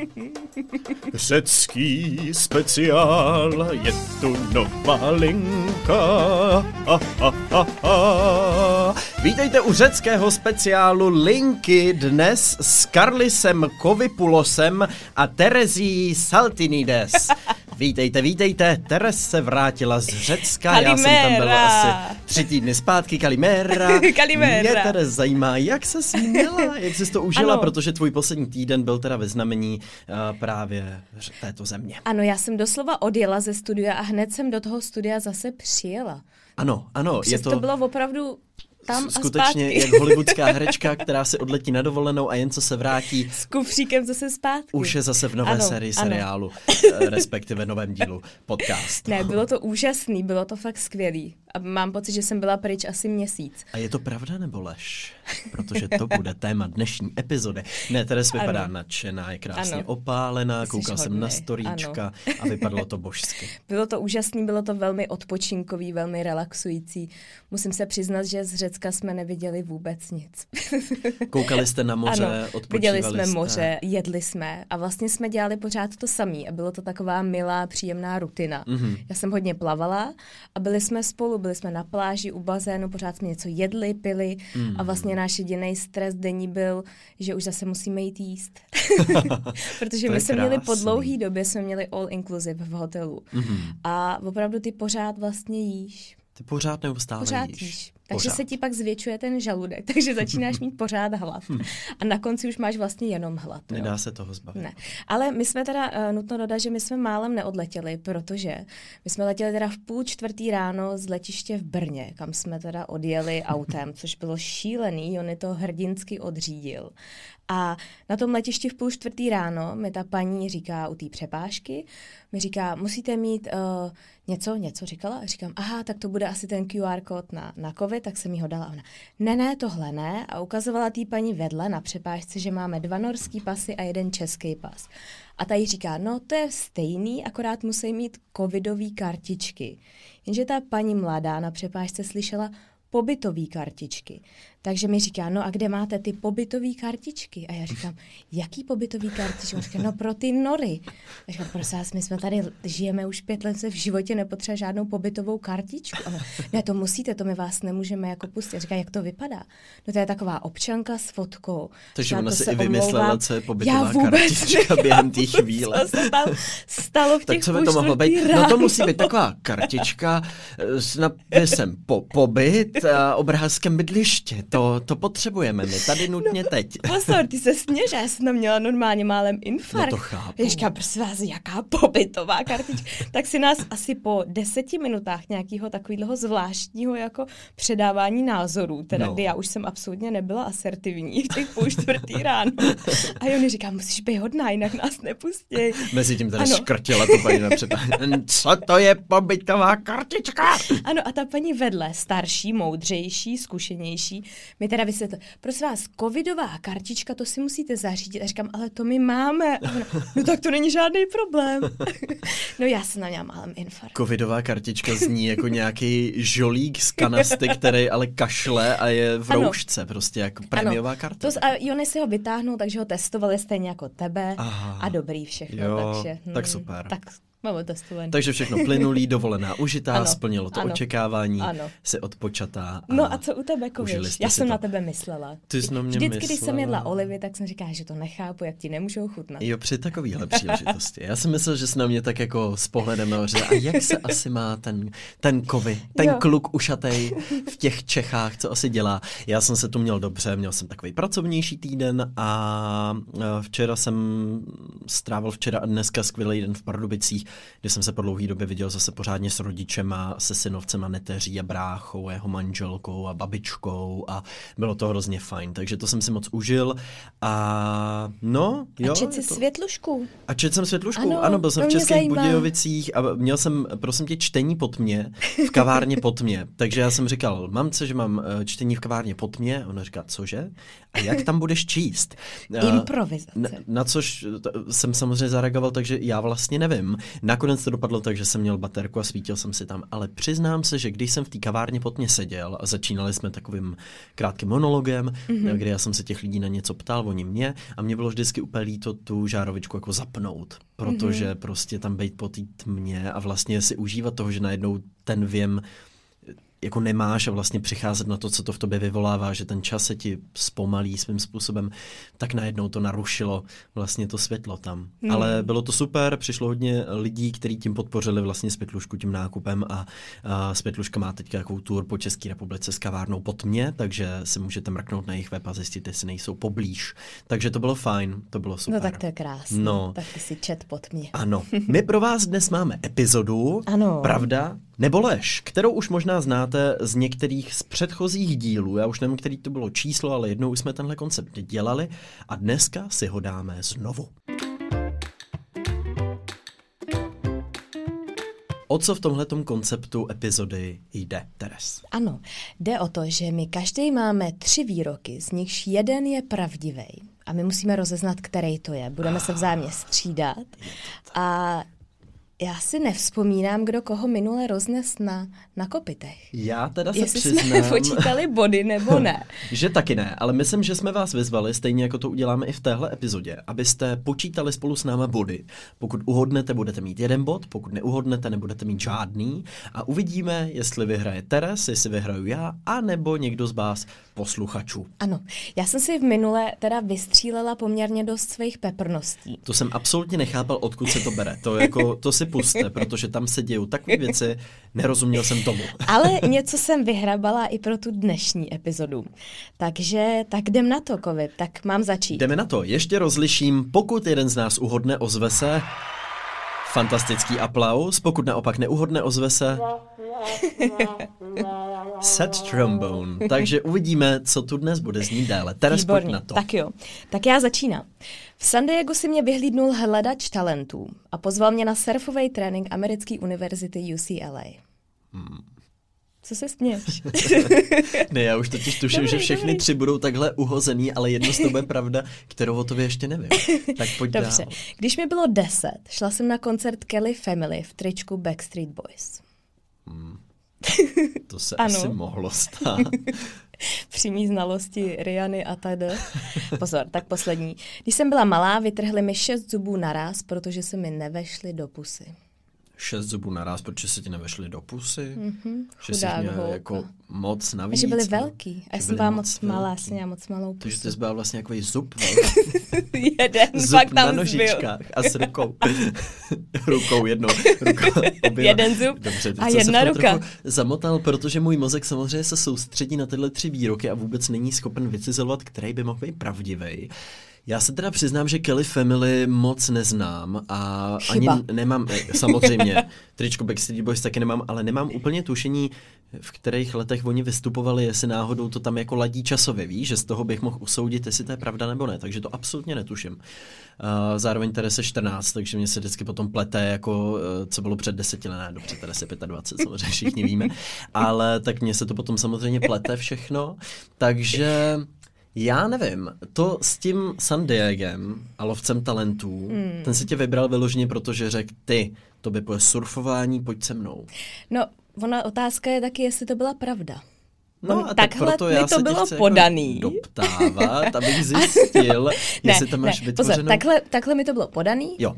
Řecký speciál, je tu nová linka. Vítejte u řeckého speciálu Linky dnes s Karlisem Kovipulosem a Terezí Saltinides. Vítejte, vítejte, Teres se vrátila z Řecka, já jsem tam byl asi tři týdny zpátky, Kalimera. Kalimera. Mě Teres zajímá, jak se směla, jak jsi to užila, Ano. protože tvůj poslední týden byl teda ve znamení uh, právě této země. Ano, já jsem doslova odjela ze studia a hned jsem do toho studia zase přijela. Ano, ano, je to... to bylo opravdu tam a skutečně zpátky. jak hollywoodská herečka, která si odletí na dovolenou a jen co se vrátí, S kufříkem zase zpátky. už je zase v nové Ano, sérii ano. seriálu, eh, respektive novém dílu podcast. Ne, bylo to úžasný, bylo to fakt skvělý. A mám pocit, že jsem byla pryč asi měsíc. A je to pravda nebo lež? Protože to bude téma dnešní epizody. Ne, Teres vypadá Ano. nadšená, je krásně Ano. opálená, Jsi koukal jsem na storíčka a vypadalo to božsky. Bylo to úžasný, bylo to velmi odpočinkový, velmi relaxující. Musím se přiznat, že z Řecka jsme neviděli vůbec nic. Koukali jste na moře, ano, odpočívali viděli jsme jste. moře, jedli jsme a vlastně jsme dělali pořád to samé a bylo to taková milá, příjemná rutina. Mhm. Mm-hmm. Já jsem hodně plavala a byli jsme spolu, byli jsme na pláži u bazénu, pořád jsme něco jedli, pili mm. a vlastně náš jediný stres denní byl, že už zase musíme jít jíst. Protože To my jsme měli po dlouhý době jsme měli all inclusive v hotelu. Mm-hmm. A opravdu ty pořád vlastně jíš. Ty pořád neustále Pořád jíš. jíš. Takže Pořád. se ti pak zvětšuje ten žaludek, takže začínáš mít pořád hlad. A na konci už máš vlastně jenom hlad. jo. Nedá se toho zbavit. Ne. Ale my jsme teda, uh, nutno dodat, že my jsme málem neodletěli, protože my jsme letěli teda v půl čtvrtý ráno z letiště v Brně, kam jsme teda odjeli autem, což bylo šílený, on je to hrdinsky odřídil. A na tom letišti v půl čtvrtý ráno mi ta paní říká u té přepážky, mi říká, musíte mít uh, něco, něco říkala? A říkám, aha, tak to bude asi ten QR kód na, na COVID, tak jsem jí ho dala. A ona, ne, ne, tohle ne. A ukazovala té paní vedle na přepážce, že máme dva norský pasy a jeden český pas. A ta jí říká, no to je stejný, akorát musí mít covidové kartičky. Jenže ta paní mladá na přepážce slyšela pobytové kartičky. Takže mi říká, no a kde máte ty pobytové kartičky? A já říkám, jaký pobytový kartičky? On říká, no pro ty nory. A říkám, prosím vás, my jsme tady, žijeme už pět let, se v životě nepotřeba žádnou pobytovou kartičku. A ne, to musíte, to my vás nemůžeme jako pustit. A říká, jak to vypadá? No to je taková občanka s fotkou. Takže ona si i vymyslela, omlouvám. co je pobytová Já vůbec kartička během té chvíle. Co se tam stalo v Tak těch co by to mohlo být? No to musí být taková kartička eh, s nápisem po, pobyt a obrázkem bydliště. To, to potřebujeme my tady nutně teď. Pozor, ty se směř, já jsem tam měla normálně málem infarkt. No to chápu. Říkám, prosím vás, jaká pobytová kartička. tak si nás asi po deseti minutách nějakého takového zvláštního jako předávání názorů, teda No. no. kdy já už jsem absolutně nebyla asertivní v těch půl čtvrtý ráno. A Jony říká, musíš být hodná, jinak nás nepustí. Mezi tím tady Ano. škrtila to paní napřed. Co to je pobytová kartička? Ano, a ta paní vedle, starší, moudřejší, zkušenější, mi teda vysvětlila, prosím vás, covidová kartička, to si musíte zařídit. A říkám, ale to my máme. Ona, no tak to není žádný problém. no já jsem na měla málem infarkt. Covidová kartička zní jako nějaký žolík z kanasty, který ale kašle a je v Ano. roušce, prostě jako prémiová karta. To, z- a Jony si ho vytáhnul, takže ho testovali stejně jako tebe Aha. a dobrý všechno. Jo, takže, hm, tak super. Tak máme testovaný. Takže všechno plynulý, dovolená, užitá, Ano, splnilo to ano, očekávání, ano. si odpočatá. No a co u tebe, Kovič? Já jsem to. na tebe myslela. Ty jsi na mě Vždycky, když jsem myslela. jedla olivy, tak jsem říkala, že to nechápu, jak ti nemůžou chutnat. Jo, při takovýhle příležitosti. Já jsem myslel, že jsi na mě tak jako s pohledem nahoře. A jak se asi má ten, ten kovy, ten Jo. kluk ušatej v těch Čechách, co asi dělá? Já jsem se tu měl dobře, měl jsem takový pracovnější týden a včera jsem strávil včera a dneska skvělý den v Pardubicích, kde jsem se po dlouhé době viděl zase pořádně s rodičema, se synovcem a neteří a bráchou a jeho manželkou a babičkou a bylo to hrozně fajn, takže to jsem si moc užil a no, jo. a čet je si to... světlušku. A četl jsem Světlušku, ano, Ano, byl jsem v mě Českých zajímá. Budějovicích a měl jsem, prosím tě, čtení po tmě v kavárně po tmě. Takže já jsem říkal, mamce, že mám eh, čtení v kavárně po tmě. Ona říká, cože? A jak tam budeš číst? Eh, Improvizace. Na, na což t- jsem samozřejmě zareagoval, takže já vlastně nevím. Nakonec to dopadlo tak, že jsem měl baterku a svítil jsem si tam, ale přiznám se, že když jsem v té kavárně pod mě seděl a začínali jsme takovým krátkým monologem, mm-hmm. kde já jsem se těch lidí na něco ptal, oni mě, a mě bylo vždycky úplně líto tu žárovičku jako zapnout, protože mm-hmm. prostě tam být po té tmě a vlastně si užívat toho, že najednou ten věm jako nemáš a vlastně přicházet na to, co to v tobě vyvolává, že ten čas se ti zpomalí svým způsobem, tak najednou to narušilo vlastně to světlo tam. Hmm. Ale bylo to super, přišlo hodně lidí, kteří tím podpořili vlastně Světlušku tím nákupem a, a Světluška má teď nějakou tour po České republice s kavárnou pod mě, takže si můžete mrknout na jejich web a zjistit, jestli nejsou poblíž. Takže to bylo fajn, to bylo super. No tak to je krásné. No. Tak ty si čet pod mě. Ano. My pro vás dnes máme epizodu, ano. pravda, nebo lež, kterou už možná znáte z některých z předchozích dílů. Já už nevím, který to bylo číslo, ale jednou už jsme tenhle koncept dělali a dneska si ho dáme znovu. O co v tomhletom konceptu epizody jde, Teres? Ano, jde o to, že my každý máme tři výroky, z nichž jeden je pravdivý. A my musíme rozeznat, který to je. Budeme se vzájemně střídat. A já si nevzpomínám, kdo koho minule roznes na, na kopitech. Já teda se Jestli přiznám... jsme počítali body nebo ne. že taky ne, ale myslím, že jsme vás vyzvali, stejně jako to uděláme i v téhle epizodě, abyste počítali spolu s náma body. Pokud uhodnete, budete mít jeden bod, pokud neuhodnete, nebudete mít žádný a uvidíme, jestli vyhraje Teres, jestli vyhraju já, a nebo někdo z vás posluchačů. Ano, já jsem si v minule teda vystřílela poměrně dost svých peprností. To jsem absolutně nechápal, odkud se to bere. To, jako, to si puste, protože tam se dějou takové věci, nerozuměl jsem tomu. Ale něco jsem vyhrabala i pro tu dnešní epizodu. Takže tak jdem na to, Kovip, tak mám začít. Jdeme na to. Ještě rozliším, pokud jeden z nás uhodne, ozve se. Fantastický aplaus, pokud naopak neuhodne, ozve se. Set trombone. Takže uvidíme, co tu dnes bude znít déle. Teres, pojď na to. Tak jo. Tak já začínám. V San Diego si mě vyhlídnul hledač talentů a pozval mě na surfový trénink americké univerzity UCLA. Hmm. Co se směš? ne, já už totiž tuším, dobrý, že všechny dobrý. tři budou takhle uhozený, ale jedno z toho je pravda, kterou o tobě ještě nevím. Tak pojď Dobře. Dál. Když mi bylo deset, šla jsem na koncert Kelly Family v tričku Backstreet Boys. Hmm. To se asi mohlo stát. Při mý znalosti Riany a tady. Pozor, tak poslední. Když jsem byla malá, vytrhli mi šest zubů naraz, protože se mi nevešly do pusy šest zubů naraz, protože se ti nevešly do pusy, mm-hmm, že jsi měl jako moc navíc. Že byly velký. A já jsem byla moc velký. malá, jsem měla moc malou pusu. Takže ty jsi byla vlastně jako zub Jeden, zub pak tam na nožičkách zbyl. a s rukou. rukou jednou. Rukou, Jeden zub Dobře, a jedna ruka. Zamotal, protože můj mozek samozřejmě se soustředí na tyhle tři výroky a vůbec není schopen vycizovat, který by mohl být pravdivý. Já se teda přiznám, že Kelly Family moc neznám a Chyba. ani nemám, eh, samozřejmě, tričko Backstreet Boys taky nemám, ale nemám úplně tušení, v kterých letech oni vystupovali, jestli náhodou to tam jako ladí časově, víš, že z toho bych mohl usoudit, jestli to je pravda nebo ne, takže to absolutně netuším. Uh, zároveň tady se 14, takže mě se vždycky potom plete, jako uh, co bylo před deseti let, ne, dobře, tady se 25, samozřejmě všichni víme, ale tak mně se to potom samozřejmě plete všechno, takže já nevím, to s tím San Diegem a lovcem talentů, hmm. ten si tě vybral vyloženě, protože řekl, ty, to by bude surfování, pojď se mnou. No, ona otázka je taky, jestli to byla pravda. No a takhle proto já mi to se bylo chci podaný. Jako doptávat, abych zjistil, ne, jestli tam máš ne, vytvořenou... Pozor, takhle, takhle mi to bylo podaný. Jo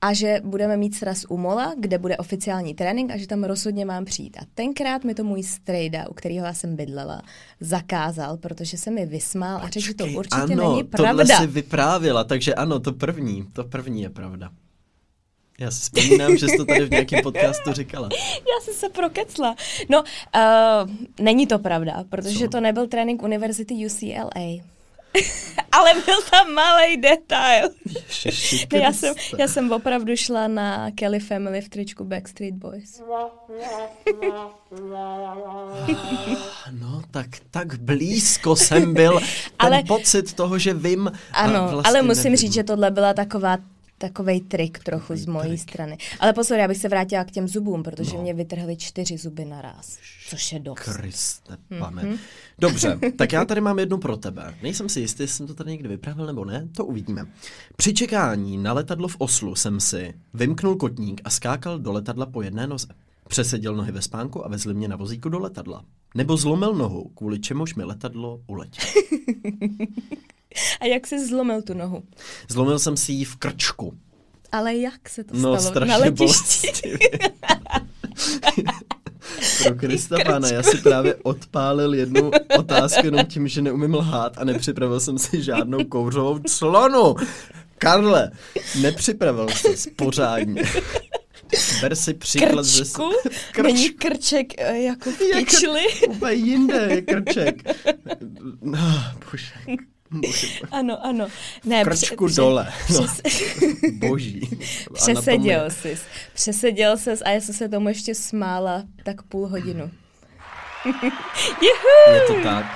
a že budeme mít sraz u Mola, kde bude oficiální trénink a že tam rozhodně mám přijít. A tenkrát mi to můj strejda, u kterého já jsem bydlela, zakázal, protože se mi vysmál a řekl, že to určitě ano, není pravda. tohle si vyprávila, takže ano, to první, to první je pravda. Já si vzpomínám, že jsi to tady v nějakém podcastu říkala. Já jsem se prokecla. No, uh, není to pravda, protože Co? to nebyl trénink univerzity UCLA. Ale byl tam malý detail. Ježiši, já, jsem, já jsem opravdu šla na Kelly Family v tričku Backstreet Boys. no, tak, tak blízko jsem byl. Ten ale, pocit toho, že vím. Ano, vlastně ale musím nevím. říct, že tohle byla taková takovej trik trochu Takovej z mojí trik. strany. Ale pozor, já bych se vrátila k těm zubům, protože No. mě vytrhly čtyři zuby naraz, což je dost. Kriste, Mhm. pane. Dobře, tak já tady mám jednu pro tebe. Nejsem si jistý, jestli jsem to tady někdy vyprávěl nebo ne, to uvidíme. Při čekání na letadlo v Oslu jsem si vymknul kotník a skákal do letadla po jedné noze. Přeseděl nohy ve spánku a vezli mě na vozíku do letadla. Nebo zlomil nohu, kvůli čemuž mi letadlo uletělo. A jak jsi zlomil tu nohu? Zlomil jsem si ji v krčku. Ale jak se to No, stalo? Na strašně letišti? bolestivě. Pro Krista pána, já si právě odpálil jednu otázku jenom tím, že neumím lhát a nepřipravil jsem si žádnou kouřovou clonu. Karle, nepřipravil jsi pořádně. Ber si příklad ze... Krčku? Krč. Není krček eh, jako v Jak- kyčli? Úplně jinde je krček. No, bože. Ano, ano. Ne, Krčku pře- dole. No, Přes, boží. přeseděl jsi. Přeseděl ses a já jsem se tomu ještě smála tak půl hodinu. Juhu! Je to tak.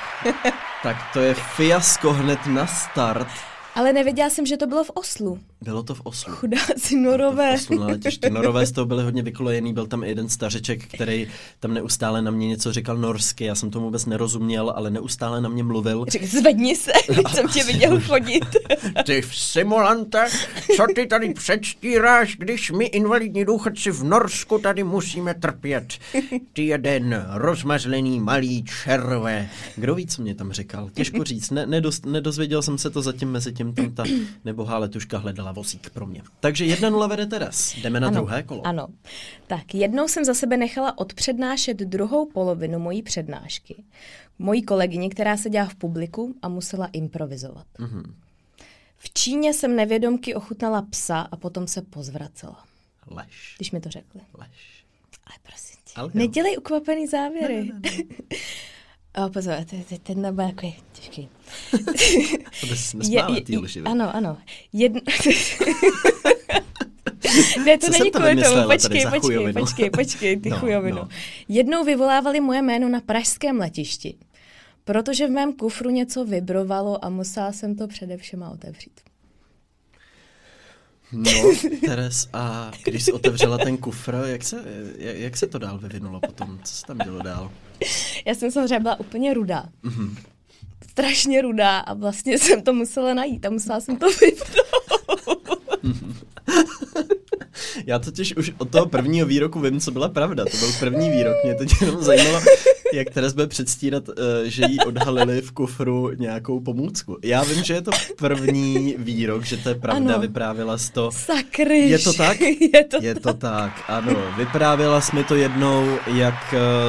Tak to je fiasko hned na start. Ale nevěděla jsem, že to bylo v Oslu. Bylo to v Oslu. Chudáci norové. To v Oslu na letišti. Norové z toho byli hodně vykolejený, byl tam i jeden stařeček, který tam neustále na mě něco říkal norsky, já jsem tomu vůbec nerozuměl, ale neustále na mě mluvil. Řekl, zvedni se, jsem tě viděl chodit. Ty simulante, co ty tady předstíráš, když my invalidní důchodci v Norsku tady musíme trpět? Ty jeden rozmazlený malý červe. Kdo ví, co mě tam říkal? Těžko říct, ne, nedos, nedozvěděl jsem se to zatím mezi tím tam ta nebohá letuška hledala vozík pro mě. Takže jedna nula vede Teres. Jdeme na druhé kolo. Ano. Tak jednou jsem za sebe nechala odpřednášet druhou polovinu mojí přednášky. Mojí kolegyni, která seděla v publiku a musela improvizovat. Mhm. V Číně jsem nevědomky ochutnala psa a potom se pozvracela, Lež. když mi to řekli. Lež. Ale prosím tě, Ale nedělej ukvapený závěry. O, pozor, te- te- ten nebude takový těžký. To bys nesmála ano, ano. Jedn... ne, to Co není kvůli tomu. Počkej, počkej, počkej, počkej, ty No, chujovinu. no. Jednou vyvolávali moje jméno na pražském letišti, protože v mém kufru něco vibrovalo a musela jsem to především otevřít. No, Teres, a když jsi otevřela ten kufr, jak se, jak, jak se to dál vyvinulo potom? Co se tam dělo dál? Já jsem samozřejmě byla úplně rudá. Mhm. Strašně rudá a vlastně jsem to musela najít a musela jsem to vypnout. Já totiž už od toho prvního výroku vím, co byla pravda. To byl první výrok. Mě teď jenom zajímalo, jak Teres bude předstírat, eh, že jí odhalili v kufru nějakou pomůcku. Já vím, že je to první výrok, že to je pravda, Ano. vyprávěla jsi to. Sakryš. Je to tak? Je to Je to tak, ano. Vyprávěla jsi mi to jednou, jak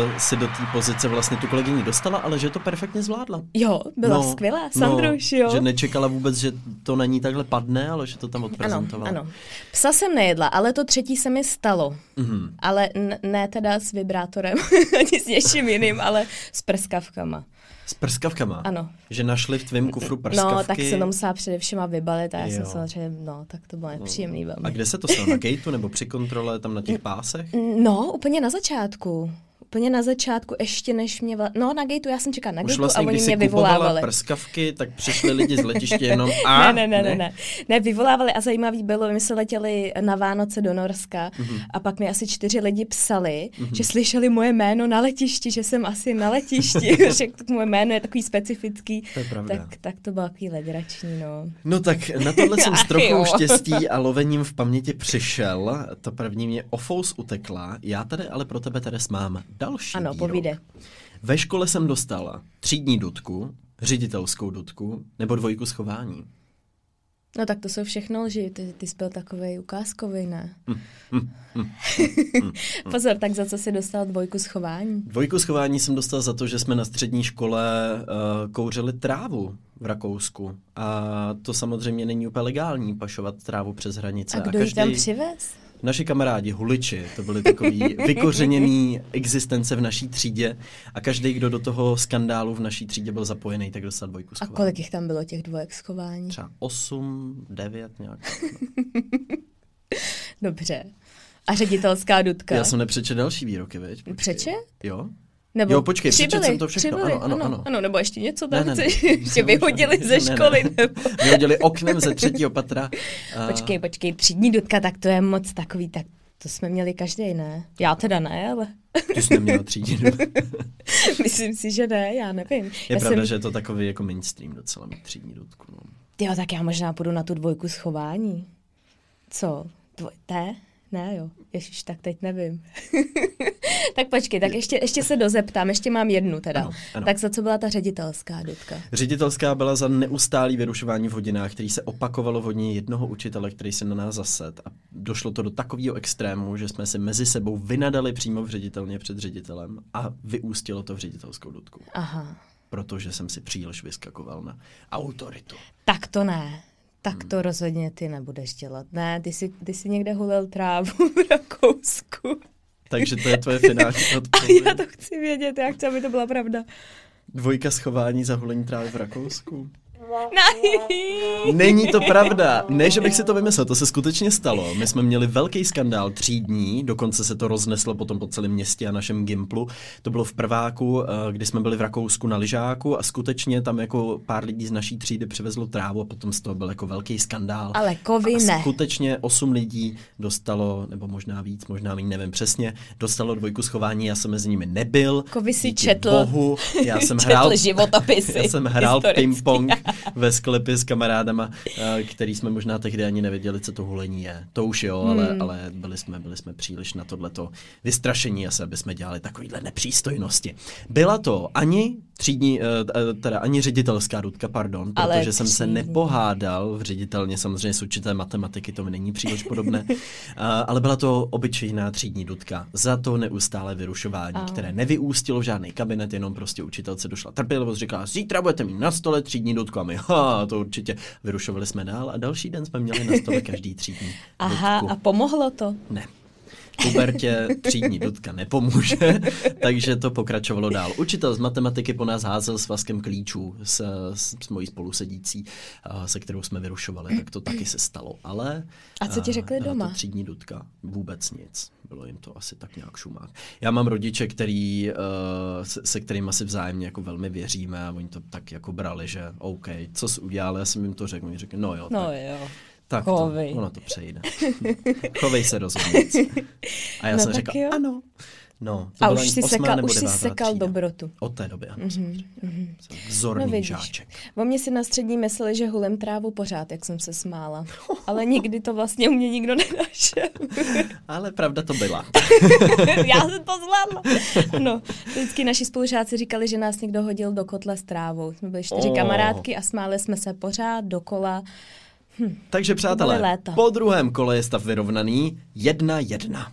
uh, si do té pozice vlastně tu kolegyni dostala, ale že to perfektně zvládla. Jo, byla no, skvělá. Sandruš, no, jo. Že nečekala vůbec, že to na ní takhle padne, ale že to tam Ano, odprezentovala. ano. Psa jsem nejedla, ale to třetí se mi stalo. Mhm. Ale n- ne teda s vibrátorem, ani s něčím jiným, ale s prskavkama. S prskavkama? Ano. Že našli v tvém kufru prskavky? No, tak se to musela především a vybalit a já jsem Jo. samozřejmě, no, tak to bylo nepříjemný velmi. A kde se to stalo? Na gateu nebo při kontrole tam na těch pásech? No, úplně na začátku. Úplně na začátku, ještě než mě... Vla... No, na gateu, já jsem čekala na Už gateu vlastně, a když oni jsi mě vyvolávali. prskavky, tak přišli lidi z letiště jenom a... ne, ne, ne, ne, ne. Ne, vyvolávali a zajímavý bylo, my jsme letěli na Vánoce do Norska Mhm. a pak mi asi čtyři lidi psali, že slyšeli moje jméno na letišti, že jsem asi na letišti, že moje jméno je takový specifický. To je pravda. Tak, tak to bylo takový legrační, no. No tak na tohle jsem s trochou štěstí a lovením v paměti přišel. To první mě ofous utekla. Já tady ale pro tebe Teres mám další Ano, výrok. povídej. Ve škole jsem dostala třídní dudku, ředitelskou dudku nebo dvojku schování. No tak to jsou všechno lži, ty, ty jsi byl takovej ukázkový, ne? Pozor, tak za co jsi dostal dvojku schování? Dvojku schování jsem dostal za to, že jsme na střední škole uh, kouřili trávu v Rakousku. A to samozřejmě není úplně legální, pašovat trávu přes hranice. A kdo ji tam přivez? Naši kamarádi, huliči, to byli takový vykořeněný existence v naší třídě a každý, kdo do toho skandálu v naší třídě byl zapojený, tak dostal dvojku A schování. kolik jich tam bylo těch dvojek schování? Třeba 8, 9 nějak. Dobře. A ředitelská dudka? Já jsem nepřečet další výroky? Počkej. Přečet? Jo. Nebo Jo, počkej, přibyli, jsem to všechno. přibyli, Ano, ano, ano. ano. nebo ještě něco Ne, tam ne, ne. Ne, vyhodili ne, ze ne, školy, ne. nebo... Vyhodili oknem ze třetího patra. A- Počkej, počkej, třídní dudka, tak to je moc takový, tak to jsme měli každý, ne? Já teda ne, ale Ty jsi neměla třídinu. myslím si, že ne, já nevím. Je já pravda, jsem, že je to takový jako mainstream docela mít třídní dudku. No. Jo, tak já možná půjdu na tu dvojku schování. Co? Dvoj... Ne? Ne, jo. Ježiš, tak teď nevím. tak počkej, tak ještě, ještě se dozeptám, ještě mám jednu teda. Ano, ano. Tak za co byla ta ředitelská dudka? Ředitelská byla za neustálý vyrušování v hodinách, který se opakovalo v hodině jednoho učitele, který se na nás zased. A došlo to do takového extrému, že jsme si mezi sebou vynadali přímo v ředitelně před ředitelem a vyústilo to v ředitelskou dudku. Aha. Protože jsem si příliš vyskakoval na autoritu. Tak to ne. Tak to rozhodně ty nebudeš dělat. Ne, ty jsi, ty jsi někde hulil trávu v Rakousku. Takže to je tvoje finální A odpověď. já to chci vědět, já chci, aby to byla pravda. Dvojka schování za hulení trávy v Rakousku. Ne. Není to pravda. Ne, že bych si to vymyslel, to se skutečně stalo. My jsme měli velký skandál třídní, dokonce se to rozneslo potom po celém městě a našem Gimplu. To bylo v prváku, eh, kdy jsme byli v Rakousku na lyžáku a skutečně tam jako pár lidí z naší třídy přivezlo trávu a potom z toho byl jako velký skandál. Ale kovy a ne. skutečně osm lidí dostalo, nebo možná víc, možná méně, nevím přesně, dostalo dvojku schování, já jsem mezi nimi nebyl. Kovy si četl. Bohu, já jsem Četl hrál, životopisy já jsem hrál ping-pong ve sklepě s kamarádama, eh, který jsme možná tehdy ani nevěděli, co to hulení je. To už jo, ale, Hmm. ale byli, jsme, byli jsme příliš na tohleto vystrašení asi, aby jsme dělali takovýhle nepřístojnosti. Byla to ani třídní, eh, eh, teda ani ředitelská dudka, pardon, Ale protože jsem se nepohádal v ředitelně, samozřejmě s určité matematiky, to mi není příliš podobné, ale byla to obyčejná třídní dudka za to neustále vyrušování, A. které nevyústilo v žádný kabinet, jenom prostě učitelce došla trpělivost, říká, zítra budete mít na stole třídní dudku a my, ha, to určitě vyrušovali jsme dál a další den jsme měli na stole každý třídní Aha, dudku. a pomohlo to? Ne. Pubertě třídní dudka nepomůže, takže to pokračovalo dál. Učitel z matematiky po nás házel svazkem klíčů s, s, s mojí spolusedící, a se kterou jsme vyrušovali, tak to taky se stalo. Ale A co ti řekli byla doma? Třídní dudka, vůbec nic. Bylo jim to asi tak nějak šumák. Já mám rodiče, který, uh, se, se kterými asi vzájemně jako velmi věříme a oni to tak jako brali, že OK, co jsi udělal, já jsem jim to řekl, oni řekli, no jo, No tak, jo. Tak to, chovej. ono to přejde. Chovej se rozhodně. A já No jsem řekl, jo. ano. No, to A už si, sekal, už si sekal třída. dobrotu. Od té doby, ano. Mhm, mhm. Jsem Vzorný No vidíš. žáček. O mě si na střední mysleli, že hulem trávu pořád, jak jsem se smála. Ale nikdy to vlastně u mě nikdo nenašel. Ale pravda to byla. Já jsem to zvládla. No, vždycky naši spolužáci říkali, že nás někdo hodil do kotle s trávou. Jsme byli čtyři Oh. kamarádky a smáli jsme se pořád dokola. Takže přátelé, po druhém kole je stav vyrovnaný. Jedna jedna.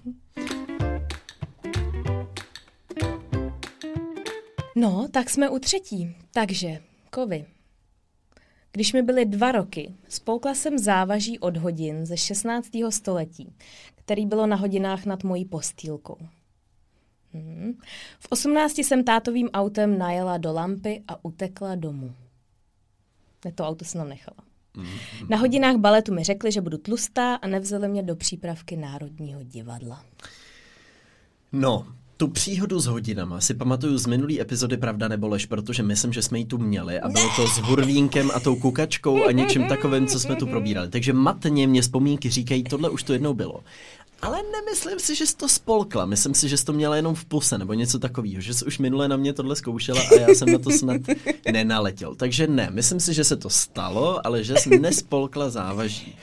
No, tak jsme u třetí. Takže, kovy. Když mi byly dva roky, spolkla jsem závaží od hodin ze 16. století, který bylo na hodinách nad mojí postýlkou. Hmm. V 18 jsem tátovým autem najela do lampy a utekla domů. Ne, to auto jsem tam nechala. Na hodinách baletu mi řekli, že budu tlustá a nevzali mě do přípravky Národního divadla. No, tu příhodu s hodinama si pamatuju z minulý epizody Pravda nebo lež, protože myslím, že jsme ji tu měli a bylo to s hurvínkem a tou kukačkou a něčím takovým, co jsme tu probírali. Takže matně mě vzpomínky říkají, tohle už to jednou bylo. Ale nemyslím si, že jsi to spolkla. Myslím si, že jsi to měla jenom v puse nebo něco takového. Že jsi už minule na mě tohle zkoušela a já jsem na to snad nenaletěl. Takže ne, myslím si, že se to stalo, ale že jsi nespolkla závaží.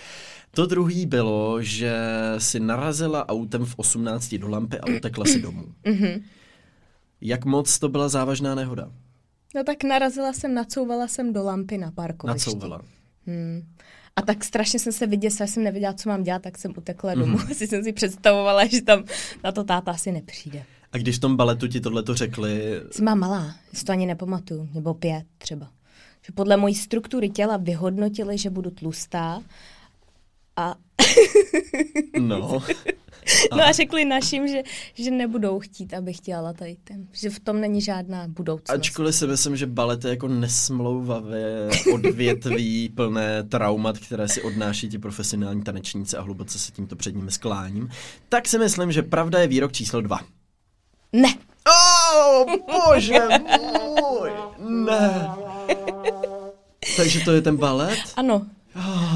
To druhý bylo, že si narazila autem v 18 do lampy a utekla si domů. Jak moc to byla závažná nehoda? No tak narazila jsem, nacouvala jsem do lampy na parkovišti. Nacouvala. Hmm. A tak strašně jsem se vyděsila, že jsem nevěděla, co mám dělat, tak jsem utekla domů. Mm-hmm. Asi jsem si představovala, že tam na to táta asi nepřijde. A když v tom baletu ti tohleto řekli, Jsi má malá, si to ani nepamatuju, nebo pět třeba. Že podle mojí struktury těla vyhodnotili, že budu tlustá a, no, no a řekli našim, že, že nebudou chtít, abych dělala tady ten. Že v tom není žádná budoucnost. ačkoliv si myslím, že balet je jako nesmlouvavé odvětví plné traumat, které si odnáší ti profesionální tanečníci a hluboce se tímto před nimi skláním, tak si myslím, že pravda je výrok číslo dva. Ne, Oh, bože můj! Ne. Takže to je ten balet? Ano.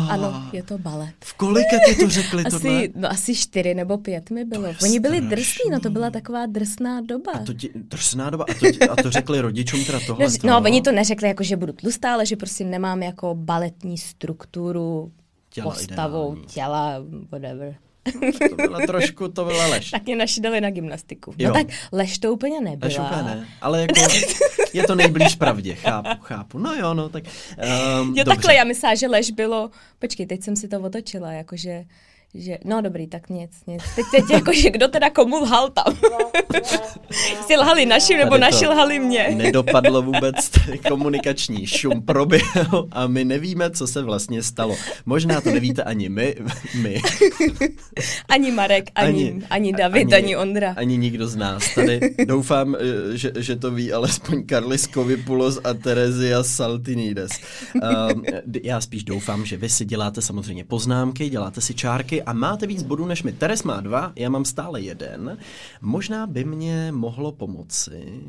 Ano, je to balet. V kolika ti to řekli tohle? Asi, no, asi čtyři nebo pět mi bylo. Oni byli strašný. drsní, no to byla taková drsná doba. A to ti, drsná doba, a to, ti, a to řekli rodičům teda tohle? No, no, oni to neřekli jako, že budu tlustá, ale že prostě nemám jako baletní strukturu, Těla postavou, ideální. těla, whatever. To byla trošku, to byla lež. Tak mě našidali na gymnastiku. Jo. No tak lež to úplně nebyla. Lež úplně ne, ale jako je to nejblíž pravdě, chápu, chápu. No jo, no tak um, Jo, dobře. takhle, já myslela, že lež bylo, počkej, teď jsem si to otočila, jakože, že, no dobrý, tak nic, nic. Teď, teď jakože kdo teda komu lhal tam? Jestli lhali našim, nebo naši lhali mě. Nedopadlo vůbec, komunikační šum proběhl a my nevíme, co se vlastně stalo. Možná to nevíte ani my, my Ani Marek, ani, ani, ani David, ani, ani Ondra. Ani nikdo z nás. Tady doufám, eh, že, že to ví alespoň Karlis Kovipulos a Terezia Saltinides. Um, já spíš doufám, že vy si děláte samozřejmě poznámky, děláte si čárky a máte víc bodů než my. Teres má dva, já mám stále jeden. Možná by mě mohlo pomoci...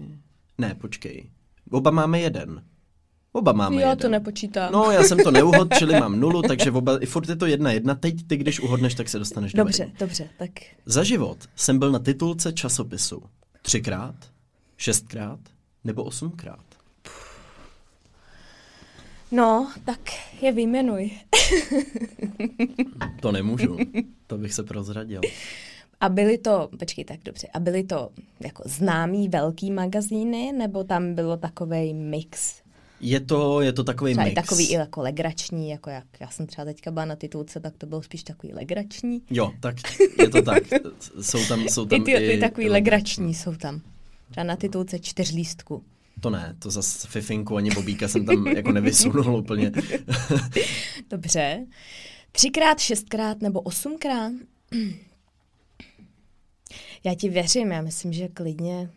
Ne, počkej. Oba máme jeden. Oba máme Jo, jeden. to nepočítám. No, já jsem to neuhod, čili mám nulu, takže oba, i furt je to jedna jedna. Teď ty, když uhodneš, tak se dostaneš do Dobře, dobře, tak Za život jsem byl na titulce časopisu třikrát, šestkrát nebo osmkrát. No, tak je vyjmenuj. To nemůžu, to bych se prozradil. A byly to, počkej, tak dobře, a byly to jako známý velký magazíny, nebo tam bylo takový mix? Je to, je to takový Třeba i mix. takový i jako legrační, jako jak já jsem třeba teďka byla na titulce, tak to bylo spíš takový legrační. Jo, tak je to tak. Jsou tam, jsou I tam ty, i ty takový legrační jsou tam. Třeba na titulce čtyř lístků. To ne, to zas Fifinku ani Bobíka jsem tam jako nevysunul úplně. Dobře. Třikrát, šestkrát nebo osmkrát? Já ti věřím, já myslím, že klidně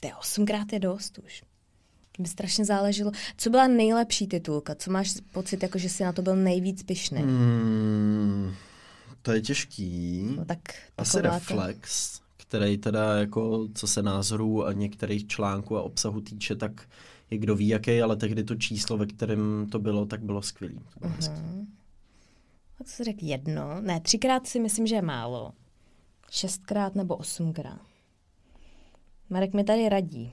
to je osmkrát je dost už. By strašně záleželo. Co byla nejlepší titulka? Co máš pocit, jako že jsi na to byl nejvíc pyšný? Hmm, to je těžký. No, tak Asi Reflex, který teda jako, co se názorů a některých článků a obsahu týče, tak je kdo ví jaký, ale tehdy to číslo, ve kterém to bylo, tak bylo skvělý. To bylo hezký. Tak jsi řekl jedno. Ne, třikrát si myslím, že je málo. Šestkrát nebo osmkrát. Marek mi tady radí.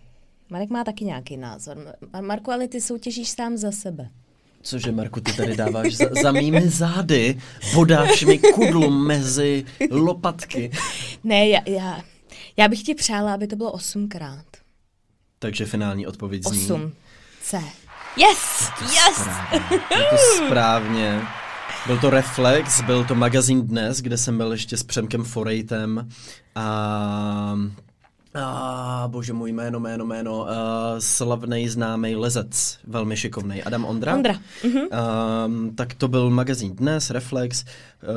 Marek má taky nějaký názor. Mar- Marku, ale ty soutěžíš sám za sebe. Cože, Marku, ty tady dáváš za, za mými zády, podáš mi kudlu mezi lopatky. Ne, já, já, já bych ti přála, aby to bylo osmkrát. Takže finální odpověď zní... Osm. C. Yes! Yes! Správně. Je to správně. Byl to Reflex, byl to magazín Dnes, kde jsem byl ještě s Přemkem Forejtem a... A bože můj jméno, jméno, jméno, uh, slavný známý lezec, velmi šikovný, Adam Ondra. Ondra, mhm. Um, tak to byl magazín Dnes, Reflex,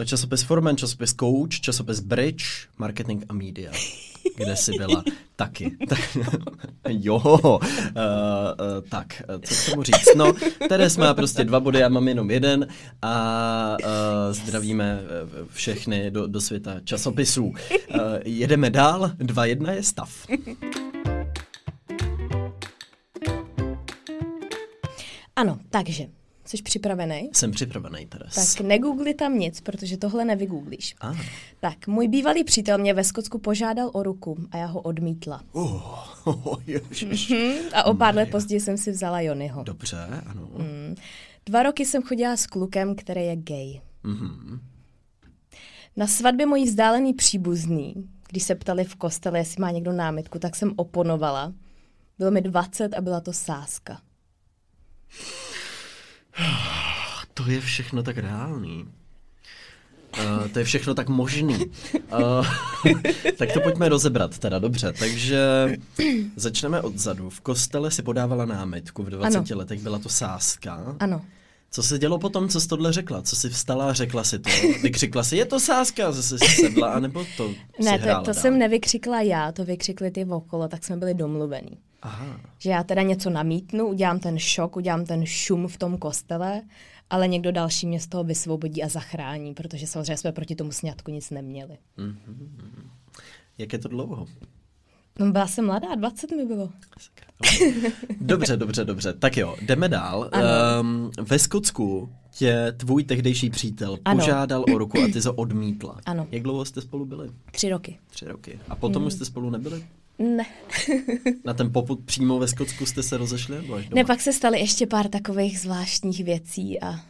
eh, časopis Forman, časopis Coach, časopis Bridge, Marketing a Media, kde jsi byla taky. Tak, jo, uh, uh, tak, eh, co k tomu říct? No, Teres má prostě dva body, já mám jenom jeden a uh, zdravíme eh, všechny do, do světa časopisů. Uh, jedeme dál, 2-1 je stav. Ano, takže, jsi připravený? Jsem připravený, Teres. Tak negoogli tam nic, protože tohle nevygooglíš. Ah. Tak, můj bývalý přítel mě ve Skotsku požádal o ruku a já ho odmítla. Oh, ježiš. Hm, a o pár let později jsem si vzala Jonyho. Dobře, ano. Dva roky jsem chodila s klukem, který je gay. Mhm. Na svatbě mojí vzdálený příbuzný, když se ptali v kostele, jestli má někdo námitku, tak jsem oponovala. Bylo mi 20 a byla to sázka. To je všechno tak reálný. Uh, to je všechno tak možný. Uh, tak to pojďme rozebrat teda, dobře. Takže začneme odzadu. V kostele si podávala námitku, v 20 Ano. letech byla to sázka. Ano. Co se dělo potom, co jsi tohle řekla? Co jsi vstala a řekla si to? Vykřikla si, je to sázka, a zase si sedla, anebo to Ne, to, to dál? jsem nevykřikla já, to vykřikli ty okolo, tak jsme byli domluvení. Aha. Že já teda něco namítnu, udělám ten šok, udělám ten šum v tom kostele, ale někdo další mě z toho vysvobodí a zachrání, protože samozřejmě jsme proti tomu sňatku nic neměli. Jak je to dlouho? No byla jsem mladá, 20 mi bylo. Dobře, dobře, dobře. Tak jo, jdeme dál. Um, ve Skotsku tě tvůj tehdejší přítel Ano. požádal o ruku a ty to odmítla. Ano. Jak dlouho jste spolu byli? Tři roky. Tři roky. A potom Hmm. už jste spolu nebyli? Ne. Na ten poput přímo ve Skotsku jste se rozešli? Nebo až doma? Ne, pak se staly ještě pár takových zvláštních věcí a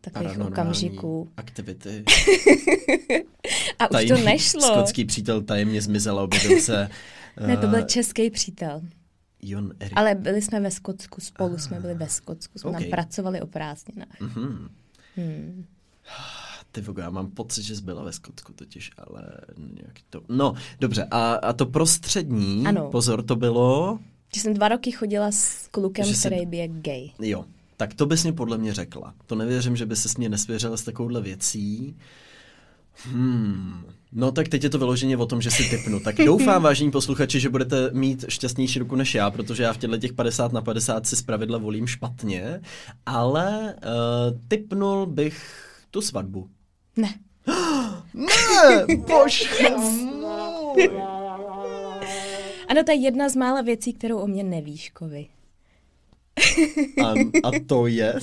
takových okamžiků. Aktivity. A už Tajný to nešlo. Skotský přítel tajemně zmizel a objevil se. Ne, to byl eh, český přítel. Jon Erik. Ale byli jsme ve Skotsku, spolu jsme byli ve Skotsku, jsme Ok. tam pracovali o prázdninách. Mhm. Hmm. Ty vogo, já mám pocit, že jsi byla ve Skotsku totiž, ale nějak to... No, dobře, a, a to prostřední, Ano. pozor, to bylo... Že jsem dva roky chodila s klukem, Že jsi- který je gay. Jo, tak to bys mě podle mě řekla. To nevěřím, že by se s mě nesvěřila s takovouhle věcí. Hmm. No tak teď je to vyloženě o tom, že si typnu. Tak doufám, vážení posluchači, že budete mít šťastnější ruku než já, protože já v těchto těch 50 na 50 si zpravidla volím špatně, ale uh, typnul bych tu svatbu. Ne. Ne, bože můj. Ano, to je jedna z mála věcí, kterou o mě nevíš, Kovy. A, a to je?